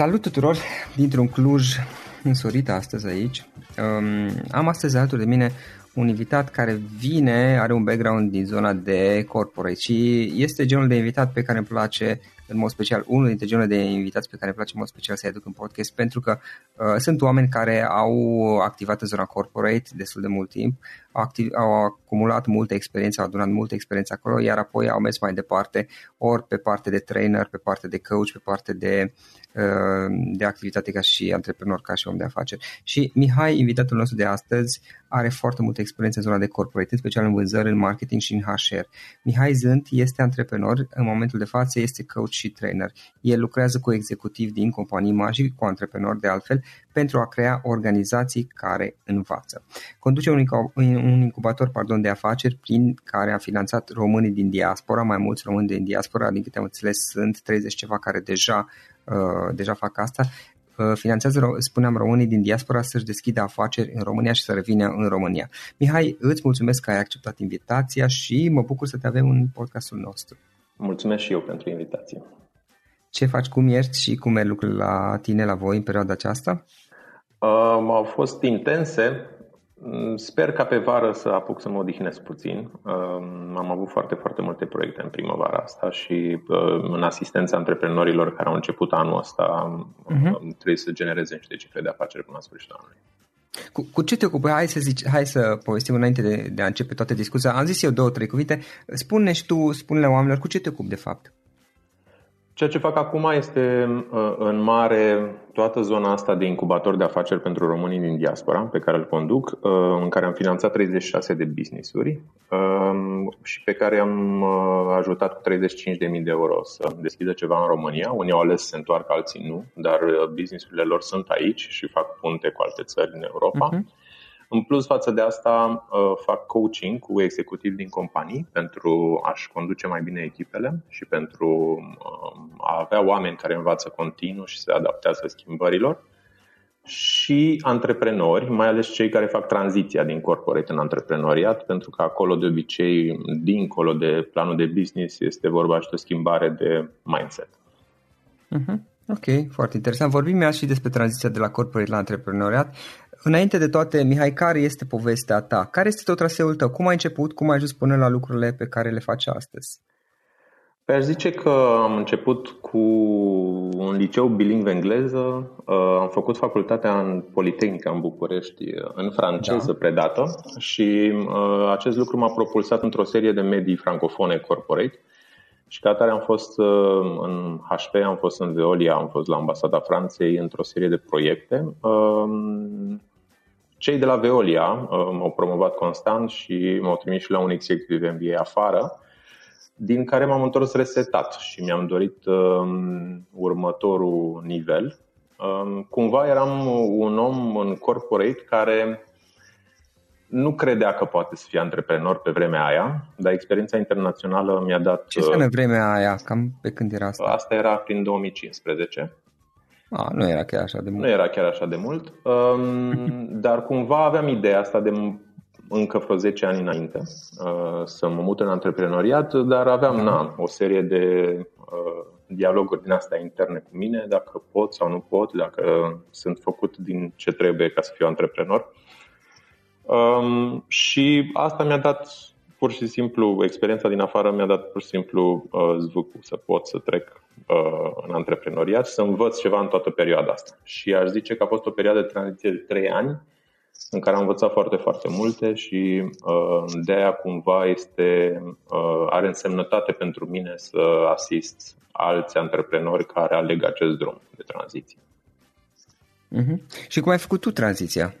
Salut tuturor dintr-un Cluj însorit astăzi aici. Um, am astăzi alături de mine un invitat care vine, are un background din zona de corporate și este genul de invitat pe care îmi place în mod special, unul dintre genurile de invitați pe care îmi place în mod special să-i aduc în podcast pentru că uh, sunt oameni care au activat în zona corporate destul de mult timp, au, activ, au acumulat multe experiențe, au adunat multe experiențe acolo, iar apoi au mers mai departe, ori pe parte de trainer, pe parte de coach, pe parte de Uh, de activitate ca și antreprenor, ca și om de afaceri. Și Mihai, invitatul nostru de astăzi, are foarte multă experiență în zona de corporate, în special în vânzări, în marketing și în HR. Mihai Zânt este antreprenor, în momentul de față este coach și trainer. El lucrează cu executivi din companii mari și cu antreprenori de altfel pentru a crea organizații care învață. Conduce un incubator pardon, de afaceri prin care a finanțat românii din diaspora, mai mulți români din diaspora, din câte am înțeles sunt 30 ceva care deja Uh, deja fac asta, uh, finanțează, spuneam, românii din diaspora să-și deschidă afaceri în România și să revină în România. Mihai, îți mulțumesc că ai acceptat invitația și mă bucur să te avem în podcastul nostru. Mulțumesc și eu pentru invitație. Ce faci, cum ești și cum e lucrurile la tine, la voi, în perioada aceasta? Uh, au fost intense, Mm, sper ca pe vară să apuc să mă odihnesc puțin. Am avut foarte, foarte multe proiecte în primăvara asta și în asistența antreprenorilor care au început anul ăsta uh-huh. trebuie să genereze niște cifre de afaceri până la sfârșitul anului. Cu, cu ce te ocupi? Hai să, zici, hai să povestim înainte de, de a începe toate discuția. Am zis eu două, trei cuvinte. Spune și tu, spune-le oamenilor, cu ce te ocupi de fapt? Ceea ce fac acum este uh, în mare toată zona asta de incubator de afaceri pentru românii din diaspora pe care îl conduc, uh, în care am finanțat 36 de business-uri um, și pe care am uh, ajutat cu 35.000 de euro să deschidă ceva în România. Unii au ales să se întoarcă, alții nu, dar businessurile lor sunt aici și fac punte cu alte țări în Europa. Uh-huh. În plus față de asta, uh, fac coaching cu executivi din companii pentru a-și conduce mai bine echipele și pentru uh, a avea oameni care învață continuu și se adaptează schimbărilor și antreprenori, mai ales cei care fac tranziția din corporate în antreprenoriat, pentru că acolo de obicei, dincolo de planul de business, este vorba și de o schimbare de mindset. Uh-huh. Ok, foarte interesant. Vorbim și despre tranziția de la corporate la antreprenoriat înainte de toate, Mihai, care este povestea ta? Care este tot traseul tău? Cum ai început? Cum ai ajuns până la lucrurile pe care le faci astăzi? Păi aș zice că am început cu un liceu bilingv engleză, uh, am făcut facultatea în Politehnica în București în franceză da. predată și uh, acest lucru m-a propulsat într-o serie de medii francofone corporate și ca atare am fost uh, în HP, am fost în Veolia, am fost la Ambasada Franței într-o serie de proiecte um, cei de la Veolia uh, m-au promovat constant și m-au trimis și la un executive MBA afară, din care m-am întors resetat și mi-am dorit um, următorul nivel. Um, cumva eram un om în corporate care nu credea că poate să fie antreprenor pe vremea aia, dar experiența internațională mi-a dat... Ce înseamnă uh, vremea aia? Cam pe când era asta? Asta era prin 2015. A, nu era chiar așa de mult. Nu era chiar așa de mult, um, dar cumva aveam ideea asta de încă vreo 10 ani înainte uh, să mă mut în antreprenoriat, dar aveam da. na, o serie de uh, dialoguri din astea interne cu mine, dacă pot sau nu pot, dacă sunt făcut din ce trebuie ca să fiu antreprenor. Um, și asta mi-a dat pur și simplu, experiența din afară mi-a dat pur și simplu uh, zvâcul să pot să trec uh, în antreprenoriat și să învăț ceva în toată perioada asta. Și aș zice că a fost o perioadă de tranziție de trei ani în care am învățat foarte, foarte multe și uh, de aia cumva este, uh, are însemnătate pentru mine să asist alți antreprenori care aleg acest drum de tranziție. Uh-huh. Și cum ai făcut tu tranziția?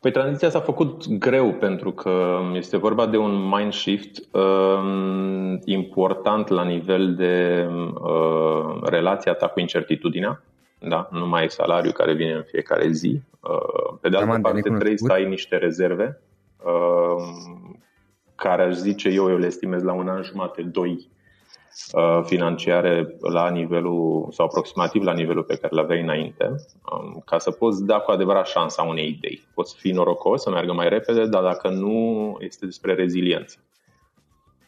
Păi tranziția s-a făcut greu pentru că este vorba de un mind shift uh, important la nivel de uh, relația ta cu incertitudinea. Da? Nu mai ai salariu care vine în fiecare zi. Uh, pe de altă Raman, parte trebuie să ai niște rezerve uh, care aș zice eu, eu le estimez la un an jumate, doi Uh, financiare la nivelul sau aproximativ la nivelul pe care le aveai înainte, um, ca să poți da cu adevărat șansa unei idei. Poți fi norocos să meargă mai repede, dar dacă nu, este despre reziliență.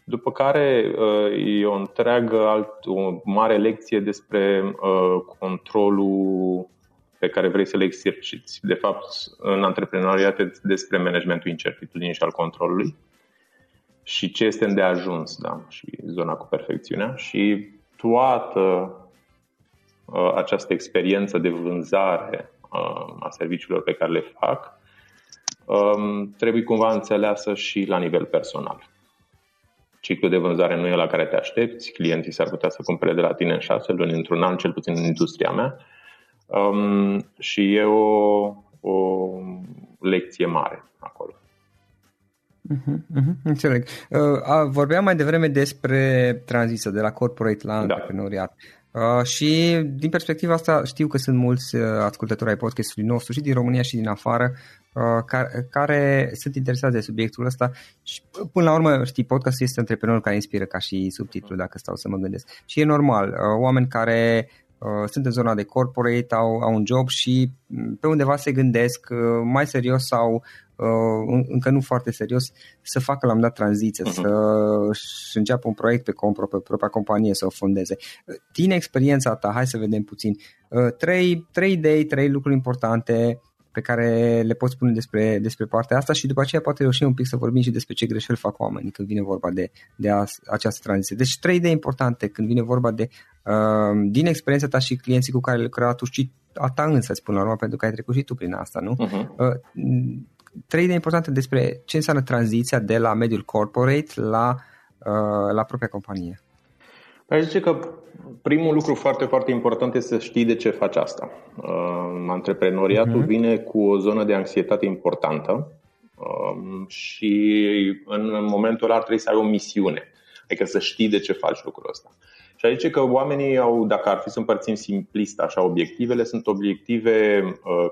După care uh, e o întreagă, alt, o mare lecție despre uh, controlul pe care vrei să le exerciți. De fapt, în antreprenoriat despre managementul incertitudinii și al controlului și ce este de ajuns, da, și zona cu perfecțiunea și toată uh, această experiență de vânzare uh, a serviciilor pe care le fac um, trebuie cumva înțeleasă și la nivel personal. Ciclul de vânzare nu e la care te aștepți, clienții s-ar putea să cumpere de la tine în șase luni, într-un an, cel puțin în industria mea. Um, și e o, o lecție mare acolo. Uh-huh, uh-huh, înțeleg. Uh, vorbeam mai devreme despre tranziția de la corporate la da. antreprenoriat. Da. Uh, și din perspectiva asta știu că sunt mulți uh, ascultători ai podcastului nostru și din România și din afară uh, care, care sunt interesați de subiectul ăsta și până la urmă, știi, podcastul este antreprenor care inspiră ca și subtitlu dacă stau să mă gândesc. Și e normal, uh, oameni care uh, sunt în zona de corporate, au, au un job și mm, pe undeva se gândesc uh, mai serios sau uh, încă nu foarte serios, să facă la un dat tranziție, uh-huh. să înceapă un proiect pe, compro, pe propria companie, să o fondeze. Din experiența ta, hai să vedem puțin, uh, trei, trei idei, trei lucruri importante pe care le poți spune despre, despre partea asta și după aceea poate reuși un pic să vorbim și despre ce greșeli fac oamenii când vine vorba de, de a, această tranziție. Deci trei idei importante când vine vorba de uh, din experiența ta și clienții cu care le lucrat tu și a ta însă, spun la urmă, pentru că ai trecut și tu prin asta, nu? Uh-huh. Uh, trei idei importante despre ce înseamnă tranziția de la mediul corporate la, uh, la propria companie. Aș zice că primul lucru foarte, foarte important este să știi de ce faci asta. Uh, antreprenoriatul uh-huh. vine cu o zonă de anxietate importantă uh, și în momentul ăla ar trebui să ai o misiune. Adică să știi de ce faci lucrul ăsta. Și aici că oamenii au, dacă ar fi să împărțim simplist așa, obiectivele sunt obiective uh,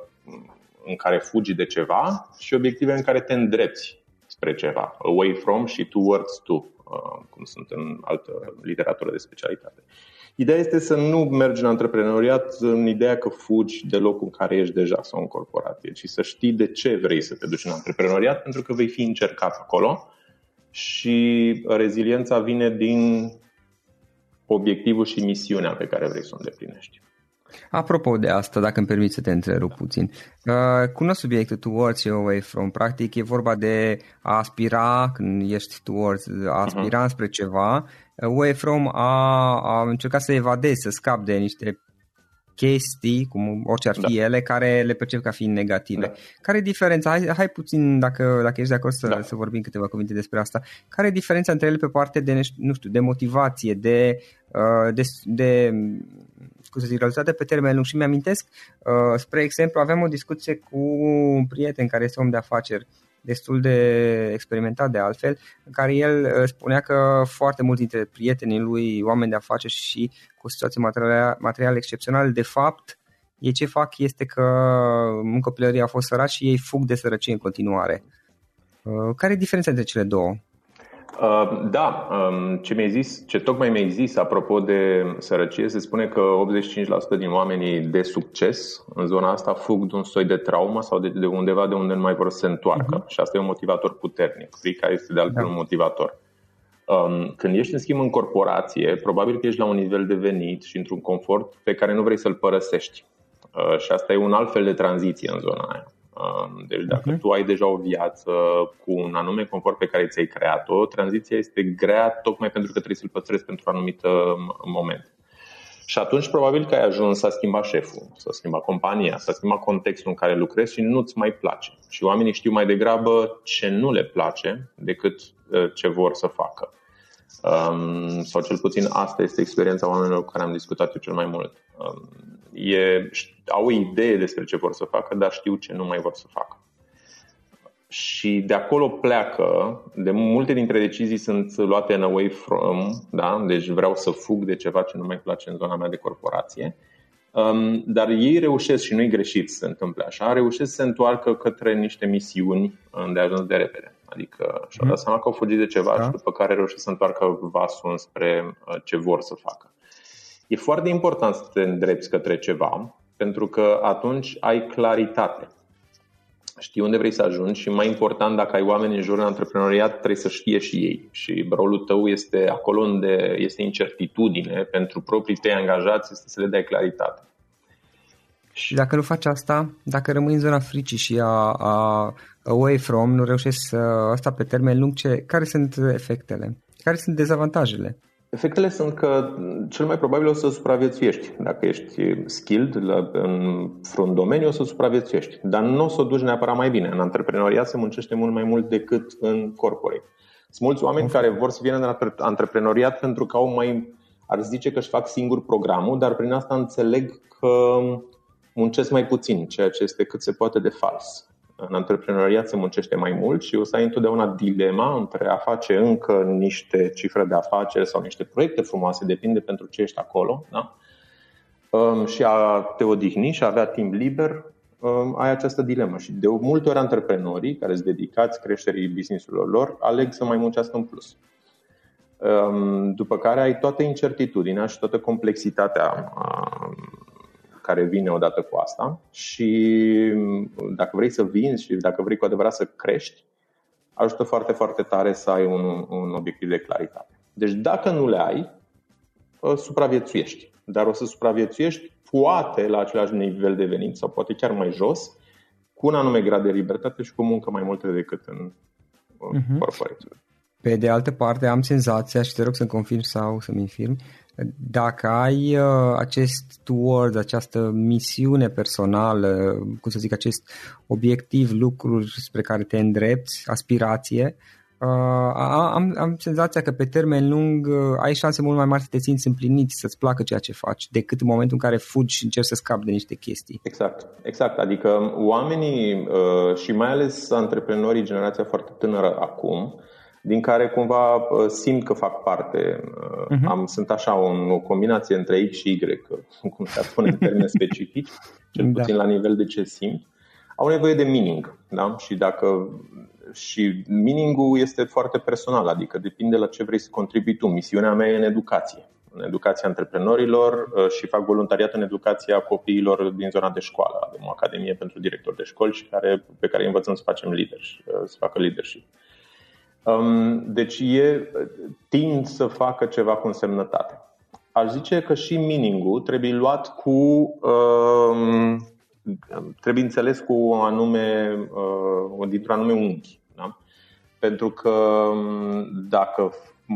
în care fugi de ceva și obiective în care te îndrepți spre ceva. Away from și towards to, uh, cum sunt în altă literatură de specialitate. Ideea este să nu mergi în antreprenoriat în ideea că fugi de locul în care ești deja sau în corporație, ci să știi de ce vrei să te duci în antreprenoriat, pentru că vei fi încercat acolo și reziliența vine din obiectivul și misiunea pe care vrei să o îndeplinești. Apropo de asta, dacă îmi permiți să te întrerup puțin, uh, cunosc subiectul towards you away from, practic e vorba de a aspira, când ești towards, a aspira uh-huh. spre ceva, away from a, a încerca să evadezi, să scapi de niște chestii, cum orice ar fi da. ele, care le percep ca fiind negative. Da. Care e diferența? Hai, hai puțin, dacă, dacă ești de acord, să, da. să vorbim câteva cuvinte despre asta. Care e diferența între ele pe parte de, nu știu, de motivație, de, uh, de, de scuze, rezultate pe termen lung și mi-amintesc, uh, spre exemplu, aveam o discuție cu un prieten care este om de afaceri destul de experimentat de altfel, în care el uh, spunea că foarte mulți dintre prietenii lui, oameni de afaceri și cu situații materiale, materiale excepționale, de fapt, ei ce fac este că în copilărie au fost săraci și ei fug de sărăcie în continuare. Uh, care e diferența între cele două? Uh, da, um, ce mi-ai zis, ce tocmai mi-ai zis apropo de sărăcie, se spune că 85% din oamenii de succes în zona asta fug de un soi de traumă sau de, de undeva de unde nu mai vor să se întoarcă. Uh-huh. Și asta e un motivator puternic. Frica este de altfel da. un motivator. Um, când ești în schimb în corporație, probabil că ești la un nivel de venit și într-un confort pe care nu vrei să-l părăsești. Uh, și asta e un alt fel de tranziție în zona aia. Um, deci dacă uh-huh. tu ai deja o viață cu un anume confort pe care ți-ai creat-o, tranziția este grea tocmai pentru că trebuie să-l păstrezi pentru un anumit um, moment. Și atunci probabil că ai ajuns să schimba șeful, să schimba compania, să schimba contextul în care lucrezi și nu-ți mai place. Și oamenii știu mai degrabă ce nu le place decât uh, ce vor să facă. Um, sau cel puțin asta este experiența oamenilor cu care am discutat eu cel mai mult. Um, e, au o idee despre ce vor să facă, dar știu ce nu mai vor să facă. Și de acolo pleacă, de multe dintre decizii sunt luate în away from, da? deci vreau să fug de ceva ce nu mai place în zona mea de corporație. Um, dar ei reușesc și nu-i greșit să se întâmple așa, reușesc să se întoarcă către niște misiuni de ajuns de repede. Adică și-au dat mhm. seama că au fugit de ceva da. și după care reușesc să întoarcă vasul spre uh, ce vor să facă. E foarte important să te îndrepți către ceva, pentru că atunci ai claritate. Știi unde vrei să ajungi și mai important, dacă ai oameni în jur în antreprenoriat, trebuie să știe și ei. Și rolul tău este acolo unde este incertitudine pentru proprii tăi angajați, este să le dai claritate. Și dacă nu faci asta, dacă rămâi în zona fricii și a, a away from, nu reușești să asta pe termen lung, ce, care sunt efectele? Care sunt dezavantajele? Efectele sunt că cel mai probabil o să supraviețuiești. Dacă ești skilled la, în vreun domeniu, o să supraviețuiești. Dar nu o să o duci neapărat mai bine. În antreprenoriat se muncește mult mai mult decât în corporate. Sunt mulți oameni of. care vor să vină în antreprenoriat pentru că au mai, ar zice că își fac singur programul, dar prin asta înțeleg că muncesc mai puțin, ceea ce este cât se poate de fals în antreprenoriat se muncește mai mult și o să ai întotdeauna dilema între a face încă niște cifre de afaceri sau niște proiecte frumoase, depinde pentru ce ești acolo, da? Um, și a te odihni și a avea timp liber, um, ai această dilemă. Și de multe ori antreprenorii care sunt dedicați creșterii business-urilor lor aleg să mai muncească în plus. Um, după care ai toată incertitudinea și toată complexitatea care vine odată cu asta și dacă vrei să vinzi și dacă vrei cu adevărat să crești, ajută foarte, foarte tare să ai un, un obiectiv de claritate. Deci dacă nu le ai, supraviețuiești. Dar o să supraviețuiești poate la același nivel de venit sau poate chiar mai jos cu un anume grad de libertate și cu muncă mai multe decât în uh-huh. corporație. Pe de altă parte, am senzația, și te rog să-mi confirm sau să-mi infirm, dacă ai uh, acest toward, această misiune personală, cum să zic, acest obiectiv, lucruri spre care te îndrepți, aspirație, uh, am, am senzația că pe termen lung uh, ai șanse mult mai mari să te simți împlinit, să-ți placă ceea ce faci, decât în momentul în care fugi și încerci să scapi de niște chestii. Exact, exact. Adică oamenii uh, și mai ales antreprenorii generația foarte tânără acum, din care cumva uh, simt că fac parte. Uh-huh. Am, sunt așa o, o combinație între X și Y, cum se spune în termeni specifici, cel da. puțin la nivel de ce simt. Au nevoie de meaning, da? Și dacă și meaning-ul este foarte personal, adică depinde la ce vrei să contribui tu. Misiunea mea e în educație, în educația antreprenorilor uh, și fac voluntariat în educația copiilor din zona de școală. Avem o academie pentru directori de școli și care, pe care îi învățăm să facem leadership, să facă leadership. Um, deci e, tind să facă ceva cu însemnătate. Aș zice că și meaning trebuie luat cu um, trebuie înțeles cu o anume, uh, dintr-un anume unghi. Da? Pentru că um, dacă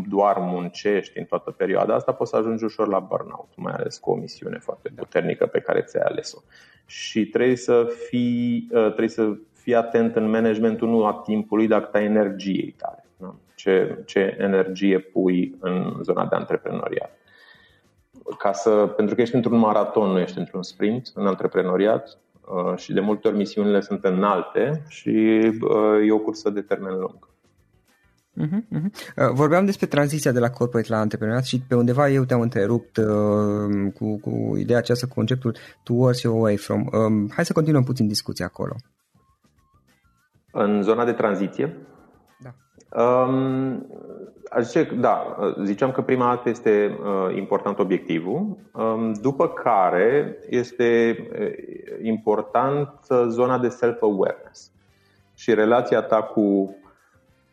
doar muncești în toată perioada asta, poți să ajungi ușor la burnout, mai ales cu o misiune foarte puternică pe care ți-ai ales-o. Și trebuie să fii, uh, trebuie să fii atent în managementul nu a timpului, dar a energiei tale. Da? Ce, ce energie pui în zona de antreprenoriat. Ca să, pentru că ești într-un maraton, nu ești într-un sprint în antreprenoriat uh, și de multe ori misiunile sunt înalte și uh, e o cursă de termen lung. Uh-huh, uh-huh. Vorbeam despre tranziția de la corporate la antreprenoriat și pe undeva eu te-am întrerupt uh, cu, cu ideea aceasta, cu conceptul towards your away from. Um, hai să continuăm puțin discuția acolo. În zona de tranziție? Da. Um, aș zice, da, ziceam că prima dată este uh, important obiectivul, um, după care este uh, important uh, zona de self-awareness și relația ta cu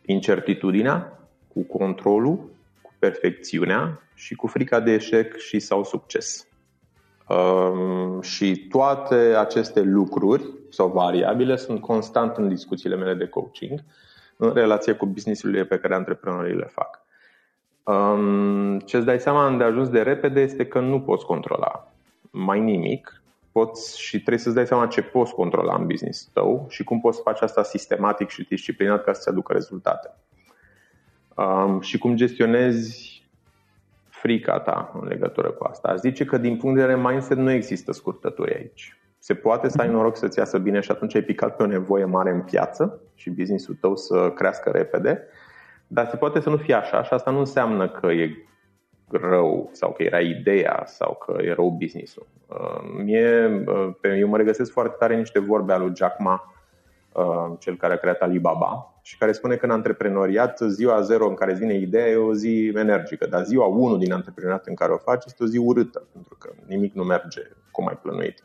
incertitudinea, cu controlul, cu perfecțiunea și cu frica de eșec și sau succes. Um, și toate aceste lucruri sau variabile sunt constant în discuțiile mele de coaching în relație cu businessurile pe care antreprenorii le fac. Um, ce îți dai seama de ajuns de repede este că nu poți controla mai nimic poți și trebuie să-ți dai seama ce poți controla în business tău și cum poți face asta sistematic și disciplinat ca să-ți aducă rezultate. Um, și cum gestionezi frica ta în legătură cu asta. Aș zice că din punct de vedere mindset nu există scurtături aici. Se poate să ai noroc să-ți iasă bine și atunci ai picat pe o nevoie mare în piață și businessul tău să crească repede, dar se poate să nu fie așa și asta nu înseamnă că e rău sau că era ideea sau că e rău businessul. Uh, mie, uh, eu mă regăsesc foarte tare în niște vorbe ale lui Jack Ma, uh, cel care a creat Alibaba și care spune că în antreprenoriat ziua zero în care îți vine ideea e o zi energică, dar ziua 1 din antreprenoriat în care o faci este o zi urâtă, pentru că nimic nu merge cum ai plănuit.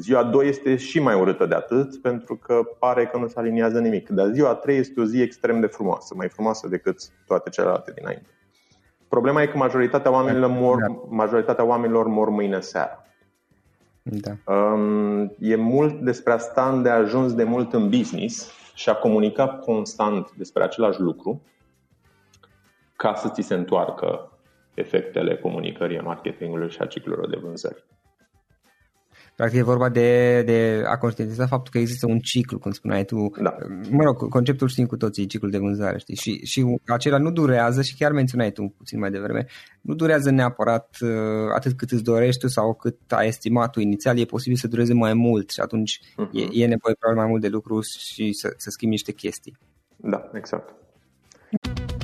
Ziua 2 este și mai urâtă de atât, pentru că pare că nu se aliniază nimic. Dar ziua 3 este o zi extrem de frumoasă, mai frumoasă decât toate celelalte dinainte. Problema e că majoritatea oamenilor mor, da. majoritatea oamenilor mor mâine seara. Da. Um, e mult despre a sta de ajuns de mult în business și a comunica constant despre același lucru ca să ți se întoarcă efectele comunicării, marketingului și a ciclurilor de vânzări. Practic e vorba de, de a conștientiza faptul că există un ciclu, cum spuneai tu. Da. Mă rog, conceptul știm cu toții, ciclul de vânzare, știi? Și, și acela nu durează și chiar menționai tu puțin mai devreme, nu durează neapărat uh, atât cât îți dorești tu sau cât ai estimat tu inițial, e posibil să dureze mai mult și atunci uh-huh. e, e nevoie probabil mai mult de lucru și să, să schimbi niște chestii. Da, exact.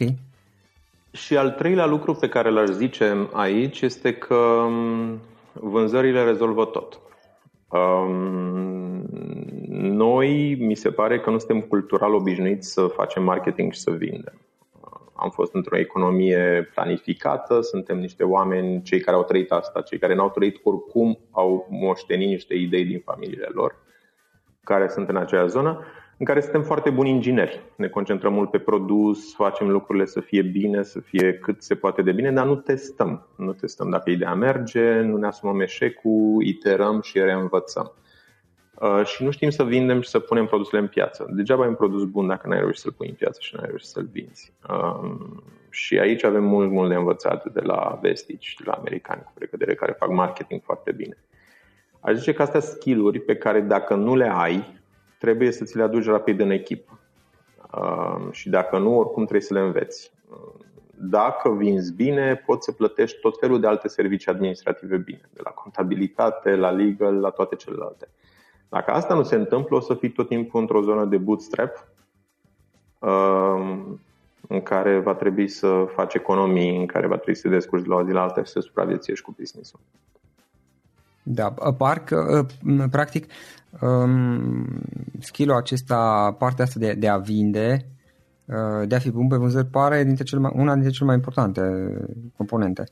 Ok. Și al treilea lucru pe care l-aș zice aici este că um, vânzările rezolvă tot. Um, noi, mi se pare că nu suntem cultural obișnuiți să facem marketing și să vindem. Am fost într-o economie planificată, suntem niște oameni, cei care au trăit asta, cei care n-au trăit oricum, au moștenit niște idei din familiile lor, care sunt în acea zonă, în care suntem foarte buni ingineri. Ne concentrăm mult pe produs, facem lucrurile să fie bine, să fie cât se poate de bine, dar nu testăm. Nu testăm dacă ideea merge, nu ne asumăm eșecul, iterăm și reînvățăm. Uh, și nu știm să vindem și să punem produsele în piață. Degeaba ai un produs bun dacă n-ai reușit să-l pui în piață și n-ai reușit să-l vinzi. Um, și aici avem mult, mult de învățat de la vestici, de la americani cu precădere, care fac marketing foarte bine. Aș zice că astea skill-uri pe care dacă nu le ai, trebuie să ți le aduci rapid în echipă. Um, și dacă nu, oricum trebuie să le înveți. Um, dacă vinzi bine, poți să plătești tot felul de alte servicii administrative bine, de la contabilitate, la legal, la toate celelalte. Dacă asta nu se întâmplă, o să fii tot timpul într-o zonă de bootstrap um, în care va trebui să faci economii, în care va trebui să te descurci de la o zi la alta și să supraviețuiești cu business-ul. Da, parcă, practic, um, skill-ul acesta, partea asta de, de a vinde, uh, de a fi bun pe vânzări, pare dintre cele mai, una dintre cele mai importante componente.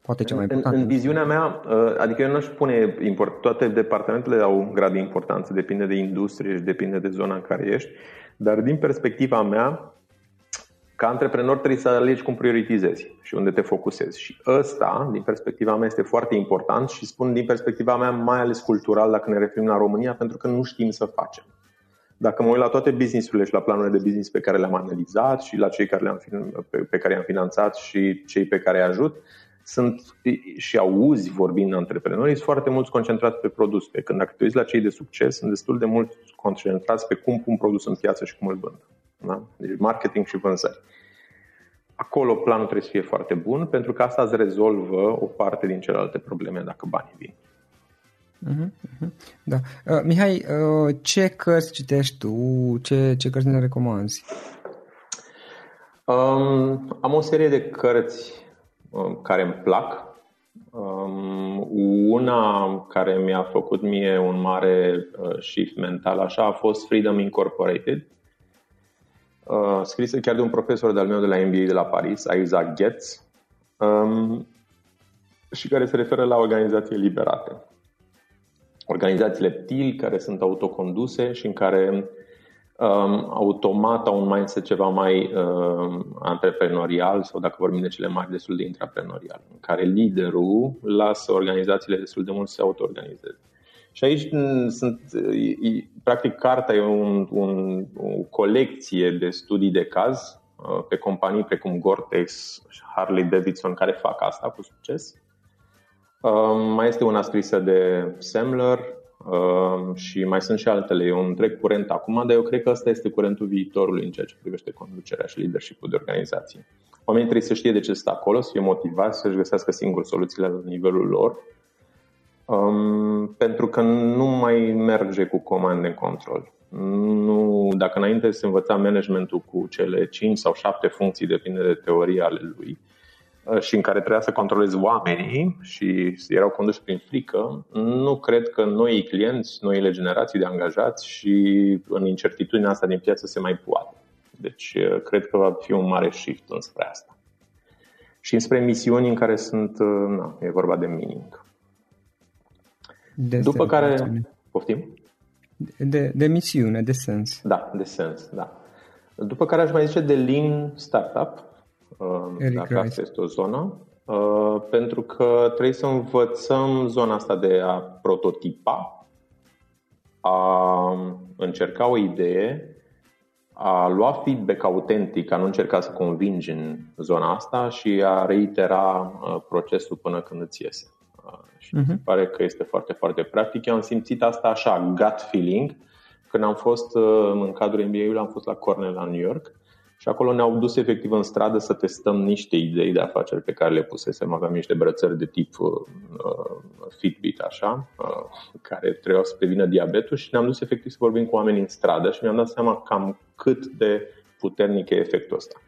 Poate cea mai importantă. În, în viziunea mea, uh, adică eu nu aș pune import, toate departamentele au un grad de importanță, depinde de industrie și depinde de zona în care ești, dar din perspectiva mea, ca antreprenor trebuie să alegi cum prioritizezi și unde te focusezi. Și ăsta, din perspectiva mea, este foarte important și spun din perspectiva mea, mai ales cultural, dacă ne referim la România, pentru că nu știm să facem. Dacă mă uit la toate businessurile și la planurile de business pe care le-am analizat și la cei care le-am, pe, pe care i-am finanțat și cei pe care îi ajut, sunt și auzi vorbind antreprenorii, sunt foarte mulți concentrați pe produs. Pe când dacă te uiți la cei de succes, sunt destul de mult concentrați pe cum pun produs în piață și cum îl vând. Da? Deci marketing și vânzări. Acolo planul trebuie să fie foarte bun, pentru că asta îți rezolvă o parte din celelalte probleme dacă banii vin. Uh-huh, uh-huh. Da. Uh, Mihai, uh, ce cărți citești tu? Ce, ce cărți ne recomanzi? Um, am o serie de cărți Um, care îmi plac. Um, una care mi-a făcut mie un mare uh, shift mental așa a fost Freedom Incorporated, uh, scrisă chiar de un profesor de-al meu de la MBA de la Paris, Isaac Getz, um, și care se referă la organizații liberate. Organizațiile TIL care sunt autoconduse și în care um, automat au un mindset ceva mai um, antreprenorial sau dacă vorbim de cele mari, destul de intraprenorial, în care liderul lasă organizațiile destul de mult să se auto-organizeze. Și aici sunt, practic, cartea e un, un, o colecție de studii de caz uh, pe companii precum Gore-Tex și Harley Davidson care fac asta cu succes. Um, mai este una scrisă de Semler, Uh, și mai sunt și altele. E un întreg curent acum, dar eu cred că ăsta este curentul viitorului în ceea ce privește conducerea și leadership de organizație. Oamenii trebuie să știe de ce stă acolo, să fie motivați, să-și găsească singur soluțiile la nivelul lor, um, pentru că nu mai merge cu comande în control. Nu, dacă înainte se învăța managementul cu cele 5 sau 7 funcții, depinde de teoria ale lui, Uh, și în care trebuia să controlezi oamenii și erau conduși prin frică, nu cred că noi clienți, noile generații de angajați și în incertitudinea asta din piață se mai poate. Deci uh, cred că va fi un mare shift înspre asta. Și înspre misiuni în care sunt, uh, na, e vorba de meaning. De După care, poftim? De, de misiune, de sens. Da, de sens, da. După care aș mai zice de lean startup, Eric dacă asta este o zonă, uh, pentru că trebuie să învățăm zona asta de a prototipa, a încerca o idee, a lua feedback autentic, a nu încerca să convingi în zona asta și a reitera uh, procesul până când îți iese. Uh, și uh-huh. mi se mhm. pare că este foarte, foarte practic. Eu am simțit asta așa, gut feeling, când am fost în cadrul MBA-ului, am fost la Cornell la New York și acolo ne-au dus efectiv în stradă să testăm niște idei de afaceri pe care le pusesem. Aveam niște brățări de tip uh, uh, Fitbit, așa, uh, care trebuiau să prevină diabetul și ne-am dus efectiv să vorbim cu oameni în stradă și mi-am dat seama cam cât de puternic e efectul ăsta.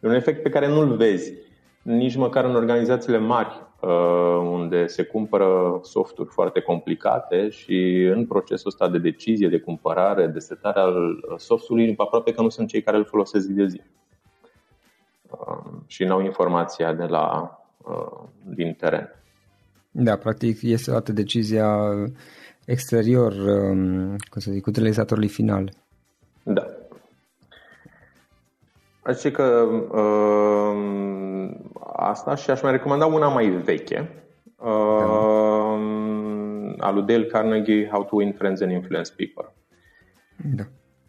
E un efect pe care nu-l vezi nici măcar în organizațiile mari. Unde se cumpără softuri foarte complicate și în procesul ăsta de decizie, de cumpărare, de setare al softului, aproape că nu sunt cei care îl folosesc zi de zi. Și n-au informația de la, din teren. Da, practic este luată decizia exterior, cum să zic, utilizatorului final. Da. Așa că uh, asta și aș mai recomanda una mai veche, uh, da. a lui Dale Carnegie, How to Win Friends and Influence People. Da.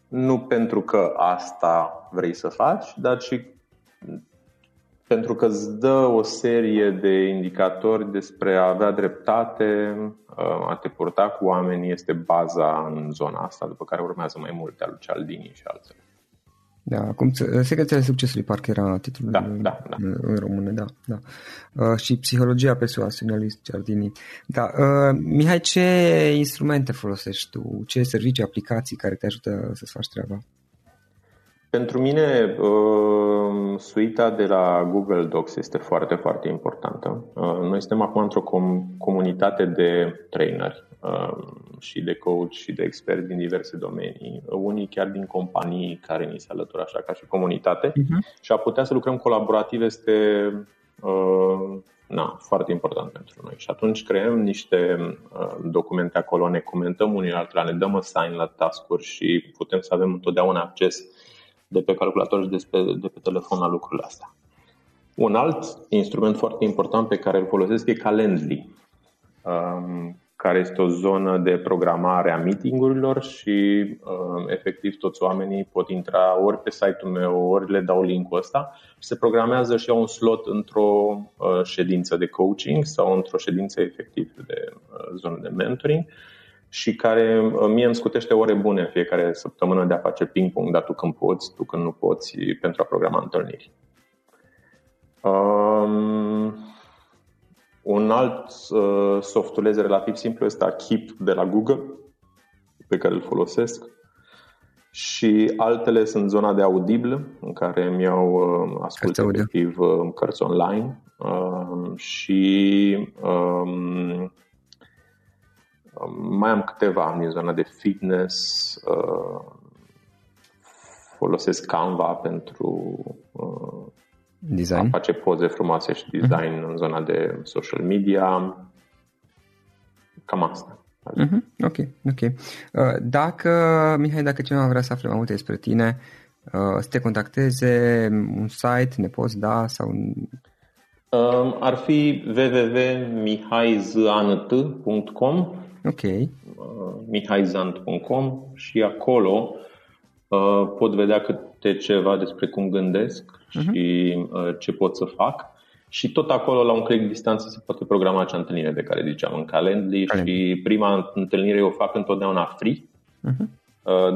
Nu pentru că asta vrei să faci, dar și pentru că îți dă o serie de indicatori despre a avea dreptate, uh, a te purta cu oamenii, este baza în zona asta, după care urmează mai multe al Cialdini și altele. Da, cum Secretele Succesului parcă era titlul da, da, da. în română, da. da. Uh, și Psihologia persoanei lui Ciardini. Da, uh, Mihai, ce instrumente folosești tu? Ce servicii, aplicații care te ajută să-ți faci treaba? Pentru mine, uh, suita de la Google Docs este foarte, foarte importantă. Uh, noi suntem acum într-o com- comunitate de traineri uh, și de coach și de experți din diverse domenii, unii chiar din companii care ni se alătură așa ca și comunitate uh-huh. și a putea să lucrăm colaborativ este uh, na, foarte important pentru noi. Și atunci creăm niște uh, documente acolo, ne comentăm unii altora, ne dăm assign la task-uri și putem să avem întotdeauna acces de pe calculator și de pe, de pe telefon la lucrurile astea. Un alt instrument foarte important pe care îl folosesc e Calendly, um, care este o zonă de programare a meetingurilor și um, efectiv toți oamenii pot intra ori pe site-ul meu, ori le dau link-ul ăsta și se programează și au un slot într-o uh, ședință de coaching sau într-o ședință efectiv de uh, zonă de mentoring și care uh, mie îmi scutește ore bune în fiecare săptămână de a face ping-pong, dar tu când poți, tu când nu poți, pentru a programa întâlniri. Um, un alt uh, softuleț relativ simplu este Keep de la Google, pe care îl folosesc. Și altele sunt zona de Audible, în care îmi iau uh, ascult efectiv uh, cărți online. Uh, și um, mai am câteva din zona de fitness, uh, folosesc Canva pentru uh, design. a face poze frumoase și mhm. design uh-huh. în zona de social media. Cam asta. Uh-huh. Ok, ok. Dacă, Mihai, dacă cineva vrea să afle mai multe despre tine, să te contacteze, un site, ne poți da sau... Um, ar fi www.mihaizant.com Ok. mihaizant.com și acolo uh, pot vedea câte ceva despre cum gândesc uh-huh. și uh, ce pot să fac. Și tot acolo, la un click distanță, se poate programa acea întâlnire de care ziceam în Calendly Calendly. și prima întâlnire o fac întotdeauna free, uh-huh.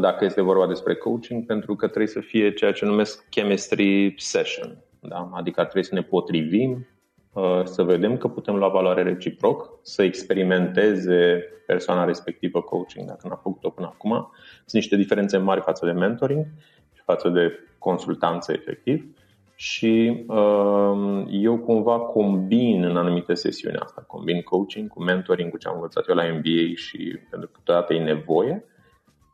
dacă este vorba despre coaching, pentru că trebuie să fie ceea ce numesc chemistry session. Da? Adică trebuie să ne potrivim, Uh, să vedem că putem lua valoare reciproc, să experimenteze persoana respectivă coaching dacă n-a făcut-o până acum. Sunt niște diferențe mari față de mentoring și față de consultanță efectiv și uh, eu cumva combin în anumite sesiuni asta, combin coaching cu mentoring, cu ce am învățat eu la MBA și pentru că totodată e nevoie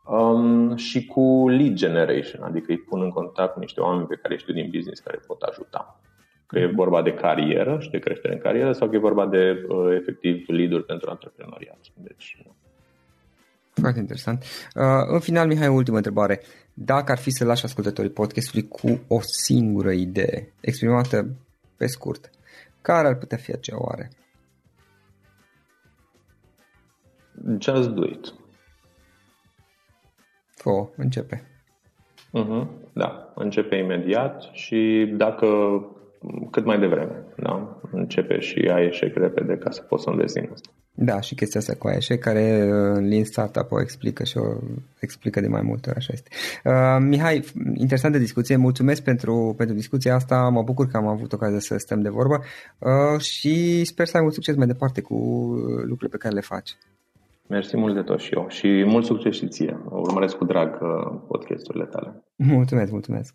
um, și cu lead generation, adică îi pun în contact cu niște oameni pe care știu din business care pot ajuta. Că e vorba de carieră și de creștere în carieră sau că e vorba de uh, efectiv lead pentru antreprenoriat. Deci, foarte interesant. Uh, în final, Mihai, ultimă întrebare. Dacă ar fi să lași ascultătorii podcastului cu o singură idee, exprimată pe scurt, care ar putea fi acea oare? Just do it. O, începe. Uh-huh, da, începe imediat și dacă cât mai devreme. Da? Începe și ai eșec repede ca să poți să înveți din asta. Da, și chestia asta cu eșec, care în Lean Startup o explică și o explică de mai multe ori, așa este. Uh, Mihai, interesantă discuție, mulțumesc pentru, pentru discuția asta, mă bucur că am avut ocazia să stăm de vorbă uh, și sper să ai mult succes mai departe cu lucrurile pe care le faci. Mersi mult de tot și eu și mult succes și ție. Urmăresc cu drag uh, podcasturile tale. Mulțumesc, mulțumesc.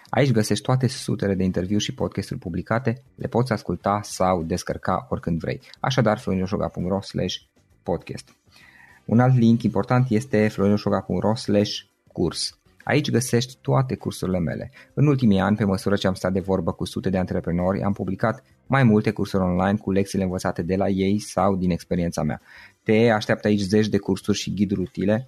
Aici găsești toate sutele de interviuri și podcasturi publicate, le poți asculta sau descărca oricând vrei. Așadar, florinosoga.ro podcast. Un alt link important este florinosoga.ro curs. Aici găsești toate cursurile mele. În ultimii ani, pe măsură ce am stat de vorbă cu sute de antreprenori, am publicat mai multe cursuri online cu lecțiile învățate de la ei sau din experiența mea. Te așteaptă aici zeci de cursuri și ghiduri utile